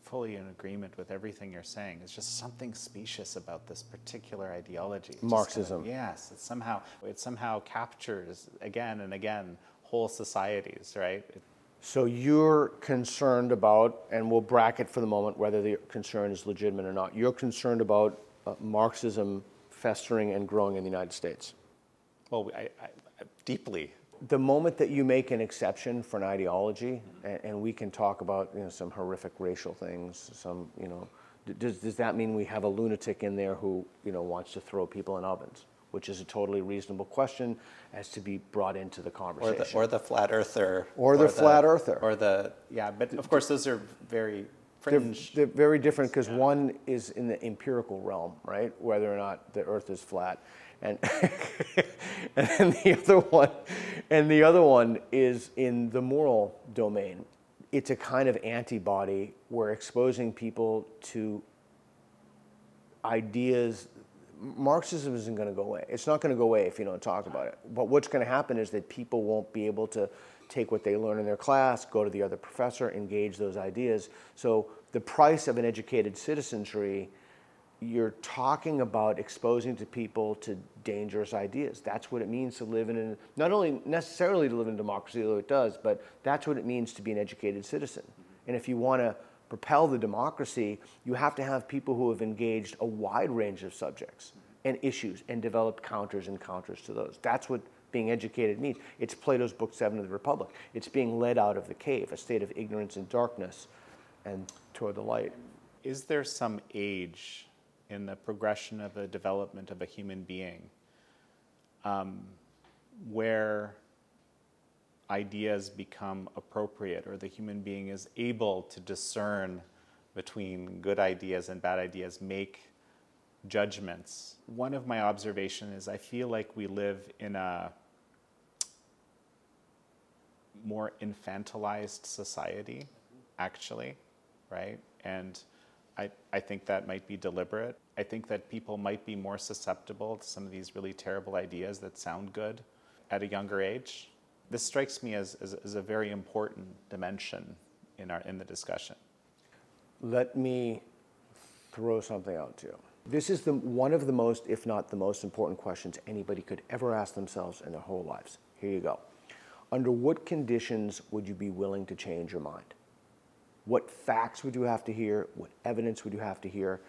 fully in agreement with everything you're saying. It's just something specious about this particular ideology. Marxism. Kind of, yes, it somehow it somehow captures again and again whole societies, right? It, so you're concerned about, and we'll bracket for the moment whether the concern is legitimate or not. You're concerned about uh, Marxism festering and growing in the United States. Well, I, I, deeply. The moment that you make an exception for an ideology, and, and we can talk about you know, some horrific racial things, some you know, does, does that mean we have a lunatic in there who you know wants to throw people in ovens? which is a totally reasonable question as to be brought into the conversation. Or the, or the flat earther. Or the flat earther. Or the. Yeah, but of course, those are very fringe. They're, they're very different because one is in the empirical realm, right? Whether or not the earth is flat. And, and then the other one, and the other one is in the moral domain. It's a kind of antibody. We're exposing people to ideas Marxism isn't going to go away. It's not going to go away if you don't talk about it. But what's going to happen is that people won't be able to take what they learn in their class, go to the other professor, engage those ideas. So the price of an educated citizenry, you're talking about exposing to people to dangerous ideas. That's what it means to live in a, not only necessarily to live in a democracy, though it does, but that's what it means to be an educated citizen. And if you want to propel the democracy, you have to have people who have engaged a wide range of subjects and issues and developed counters and counters to those. That's what being educated means. It's Plato's Book Seven of the Republic. It's being led out of the cave, a state of ignorance and darkness, and toward the light. Is there some age in the progression of the development of a human being um, where ideas become appropriate or the human being is able to discern between good ideas and bad ideas, make judgments. One of my observations is I feel like we live in a more infantilized society, actually, right? And I, I think that might be deliberate. I think that people might be more susceptible to some of these really terrible ideas that sound good at a younger age this strikes me as, as, as a very important dimension in, our, in the discussion. Let me throw something out to you. This is the, one of the most, if not the most important questions anybody could ever ask themselves in their whole lives. Here you go. Under what conditions would you be willing to change your mind? What facts would you have to hear? What evidence would you have to hear?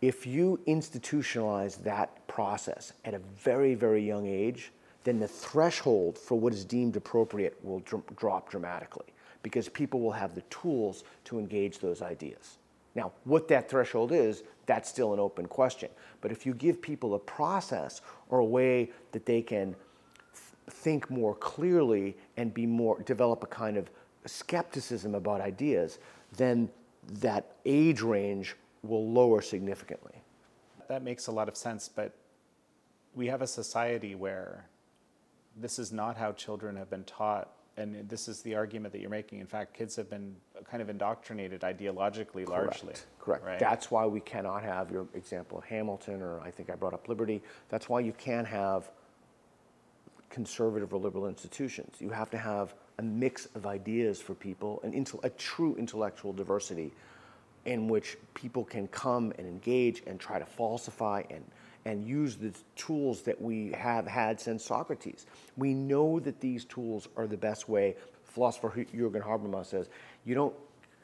If you institutionalize that process at a very, very young age, then the threshold for what is deemed appropriate will dr- drop dramatically because people will have the tools to engage those ideas. Now, what that threshold is, that's still an open question. But if you give people a process or a way that they can th- think more clearly and be more develop a kind of skepticism about ideas, then that age range will lower significantly. That makes a lot of sense, but we have a society where this is not how children have been taught. And this is the argument that you're making. In fact, kids have been kind of indoctrinated ideologically largely. Correct. Correct. Right? That's why we cannot have your example of Hamilton, or I think I brought up Liberty. That's why you can't have conservative or liberal institutions. You have to have a mix of ideas for people, an intel- a true intellectual diversity in which people can come and engage and try to falsify and, and use the tools that we have had since Socrates. We know that these tools are the best way. Philosopher Jürgen Habermas says, you don't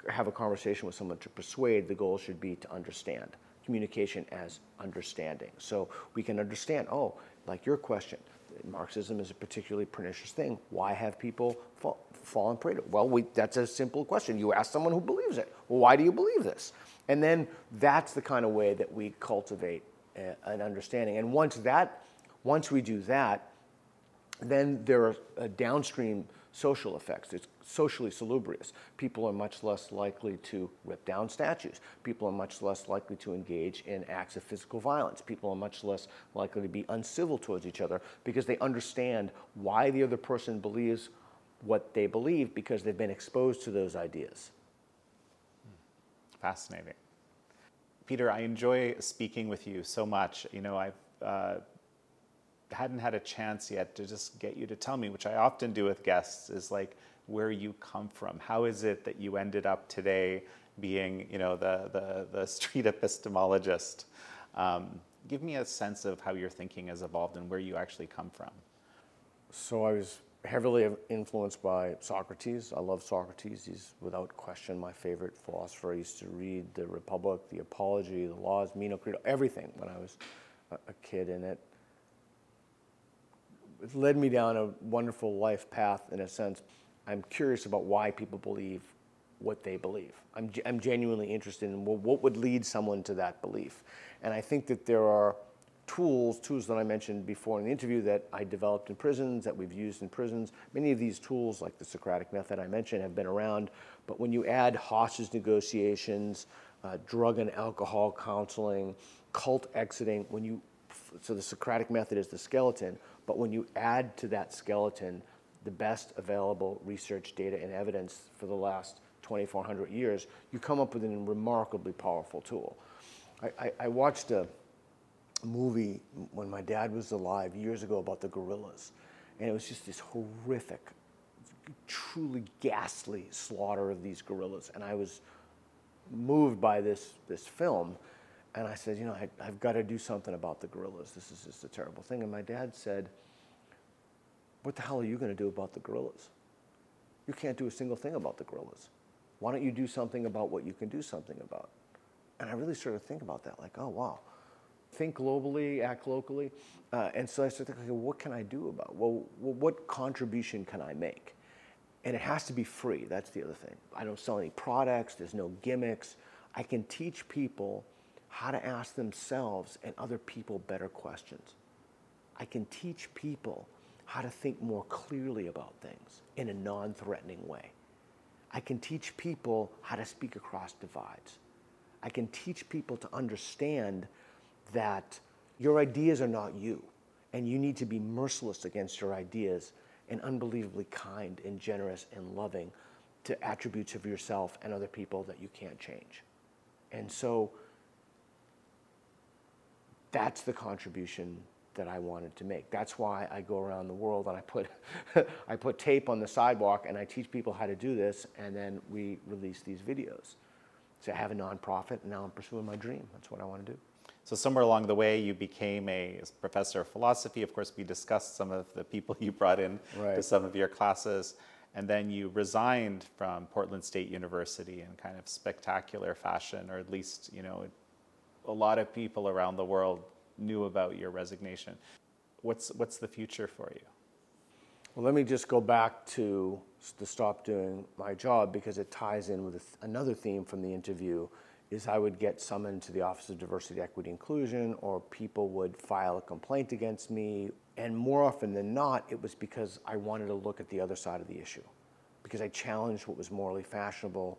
have a conversation with someone to persuade, the goal should be to understand. Communication as understanding. So we can understand, oh, like your question, Marxism is a particularly pernicious thing. Why have people fall, fallen prey to it? Well, we, that's a simple question. You ask someone who believes it, well, why do you believe this? And then that's the kind of way that we cultivate a, an understanding. And once that, once we do that, then there are uh, downstream social effects. It's socially salubrious. People are much less likely to rip down statues. People are much less likely to engage in acts of physical violence. People are much less likely to be uncivil towards each other because they understand why the other person believes what they believe because they've been exposed to those ideas. Fascinating. Peter, I enjoy speaking with you so much. You know, I've uh, hadn't had a chance yet to just get you to tell me, which I often do with guests, is like where you come from. How is it that you ended up today being, you know, the the, the street epistemologist? Um, give me a sense of how your thinking has evolved and where you actually come from. So I was heavily influenced by Socrates. I love Socrates. He's without question my favorite philosopher. I used to read the Republic, the Apology, the Laws, Meno Crito, everything when I was a kid, and it it led me down a wonderful life path in a sense. I'm curious about why people believe what they believe. I'm, I'm genuinely interested in what would lead someone to that belief. And I think that there are tools, tools that I mentioned before in the interview that I developed in prisons, that we've used in prisons. Many of these tools, like the Socratic method I mentioned, have been around. But when you add hostage negotiations, uh, drug and alcohol counseling, cult exiting, when you so the Socratic method is the skeleton, but when you add to that skeleton the best available research data and evidence for the last 2,400 years, you come up with a remarkably powerful tool. I, I, I watched a movie when my dad was alive years ago about the gorillas, and it was just this horrific, truly ghastly slaughter of these gorillas, and I was moved by this this film and I said, you know, I, have got to do something about the gorillas. This is just a terrible thing. And my dad said, what the hell are you going to do about the gorillas? You can't do a single thing about the gorillas. Why don't you do something about what you can do something about? And I really started to think about that, like, oh, wow. Think globally, act locally. Uh, and so I started thinking, okay, what can I do about? Well, what contribution can I make? And it has to be free. That's the other thing. I don't sell any products, there's no gimmicks. I can teach people how to ask themselves and other people better questions. I can teach people how to think more clearly about things in a non threatening way. I can teach people how to speak across divides. I can teach people to understand that your ideas are not you, and you need to be merciless against your ideas and unbelievably kind and generous and loving to attributes of yourself and other people that you can't change. And so, that's the contribution that I wanted to make. That's why I go around the world and I put, I put tape on the sidewalk and I teach people how to do this, and then we release these videos. So I have a nonprofit, and now I'm pursuing my dream. That's what I want to do. So somewhere along the way, you became a professor of philosophy. Of course, we discussed some of the people you brought in Right. to some of your classes, and then you resigned from Portland State University in kind of spectacular fashion, or at least you know, a lot of people around the world knew about your resignation. What's what's the future for you? Well, let me just go back to to stop doing my job because it ties in with th- another theme from the interview. Is I would get summoned to the Office of Diversity, Equity, Inclusion, or people would file a complaint against me, and more often than not, it was because I wanted to look at the other side of the issue, because I challenged what was morally fashionable,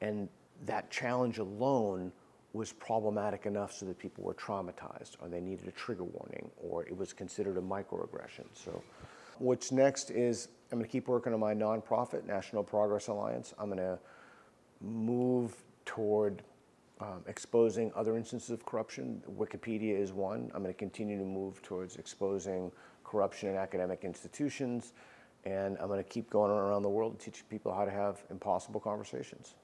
and that challenge alone was problematic enough so that people were traumatized or they needed a trigger warning or it was considered a microaggression. So what's next is I'm going to keep working on my nonprofit, National Progress Alliance. I'm going to move toward um, exposing other instances of corruption. Wikipedia is one. I'm going to continue to move towards exposing corruption in academic institutions. And I'm going to keep going around the world teaching people how to have impossible conversations.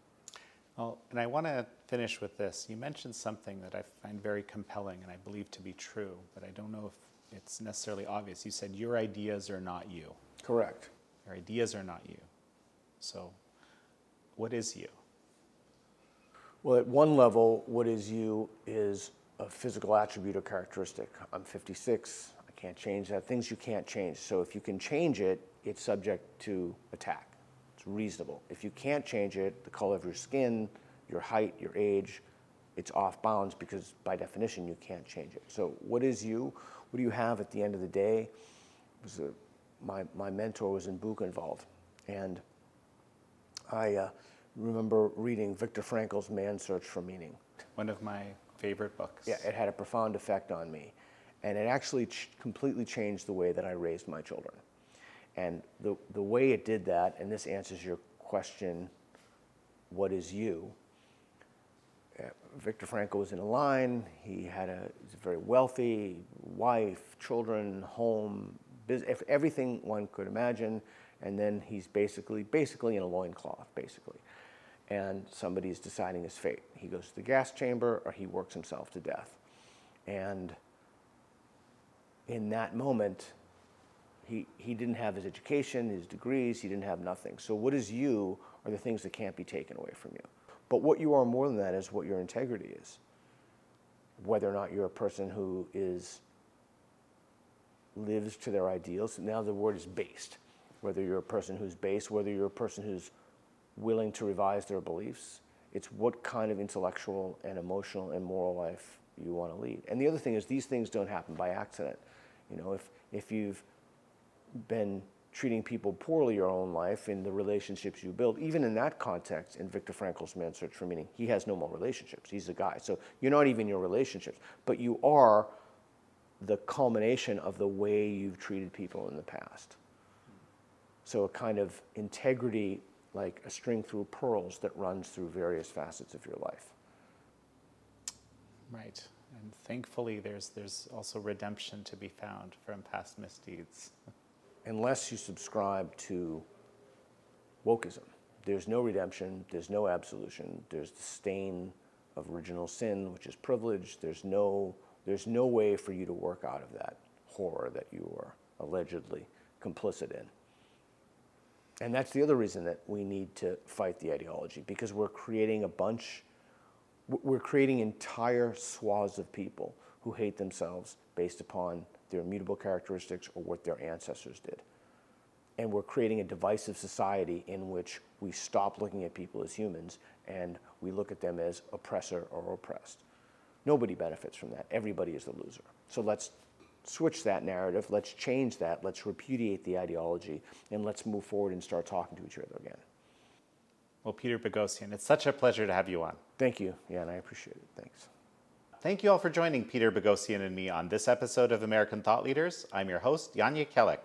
Well, and I want to finish with this. You mentioned something that I find very compelling and I believe to be true, but I don't know if it's necessarily obvious. You said your ideas are not you. Correct. Your ideas are not you. So, what is you? Well, at one level, what is you is a physical attribute or characteristic. I'm 56. I can't change that. Things you can't change. So if you can change it, it's subject to attack. It's reasonable. If you can't change it, the color of your skin, your height, your age, it's off bounds because by definition you can't change it. So what is you? What do you have at the end of the day? Was a, my, my mentor was in Buchenwald, and I uh, remember reading Viktor Frankl's Man's Search for Meaning. One of my favorite books. Yeah, it had a profound effect on me. And it actually ch- completely changed the way that I raised my children. And the, the way it did that, and this answers your question what is you? Uh, Viktor Frankl was in a line. He had a, a very wealthy wife, children, home, bus- everything one could imagine. And then he's basically, basically in a loincloth, basically. And somebody is deciding his fate. He goes to the gas chamber or he works himself to death. And in that moment, he, he didn't have his education, his degrees, he didn't have nothing. So, what is you are the things that can't be taken away from you. But what you are more than that is what your integrity is. Whether or not you're a person who is lives to their ideals. Now the word is based. Whether you're a person who's based, whether you're a person who's willing to revise their beliefs, it's what kind of intellectual and emotional and moral life you want to lead. And the other thing is these things don't happen by accident. You know, if if you've been treating people poorly your own life in the relationships you build, even in that context, in Viktor Frankl's Man's Search for Meaning, he has no more relationships. He's a guy. So you're not even your relationships, but you are the culmination of the way you've treated people in the past. So a kind of integrity, like a string through pearls that runs through various facets of your life. Right. And thankfully, there's, there's also redemption to be found from past misdeeds. unless you subscribe to wokeism. There's no redemption, there's no absolution, there's the stain of original sin, which is privilege. There's no, there's no way for you to work out of that horror that you are allegedly complicit in. And that's the other reason that we need to fight the ideology, because we're creating a bunch, we're creating entire swaths of people who hate themselves based upon their immutable characteristics or what their ancestors did. And we're creating a divisive society in which we stop looking at people as humans and we look at them as oppressor or oppressed. Nobody benefits from that. Everybody is the loser. So let's switch that narrative. Let's change that. Let's repudiate the ideology and let's move forward and start talking to each other again. Well, Peter Boghossian, it's such a pleasure to have you on. Thank you. Yeah, and I appreciate it. Thanks. Thank you all for joining Peter Boghossian and me on this episode of American Thought Leaders. I'm your host, Jan Jekielek.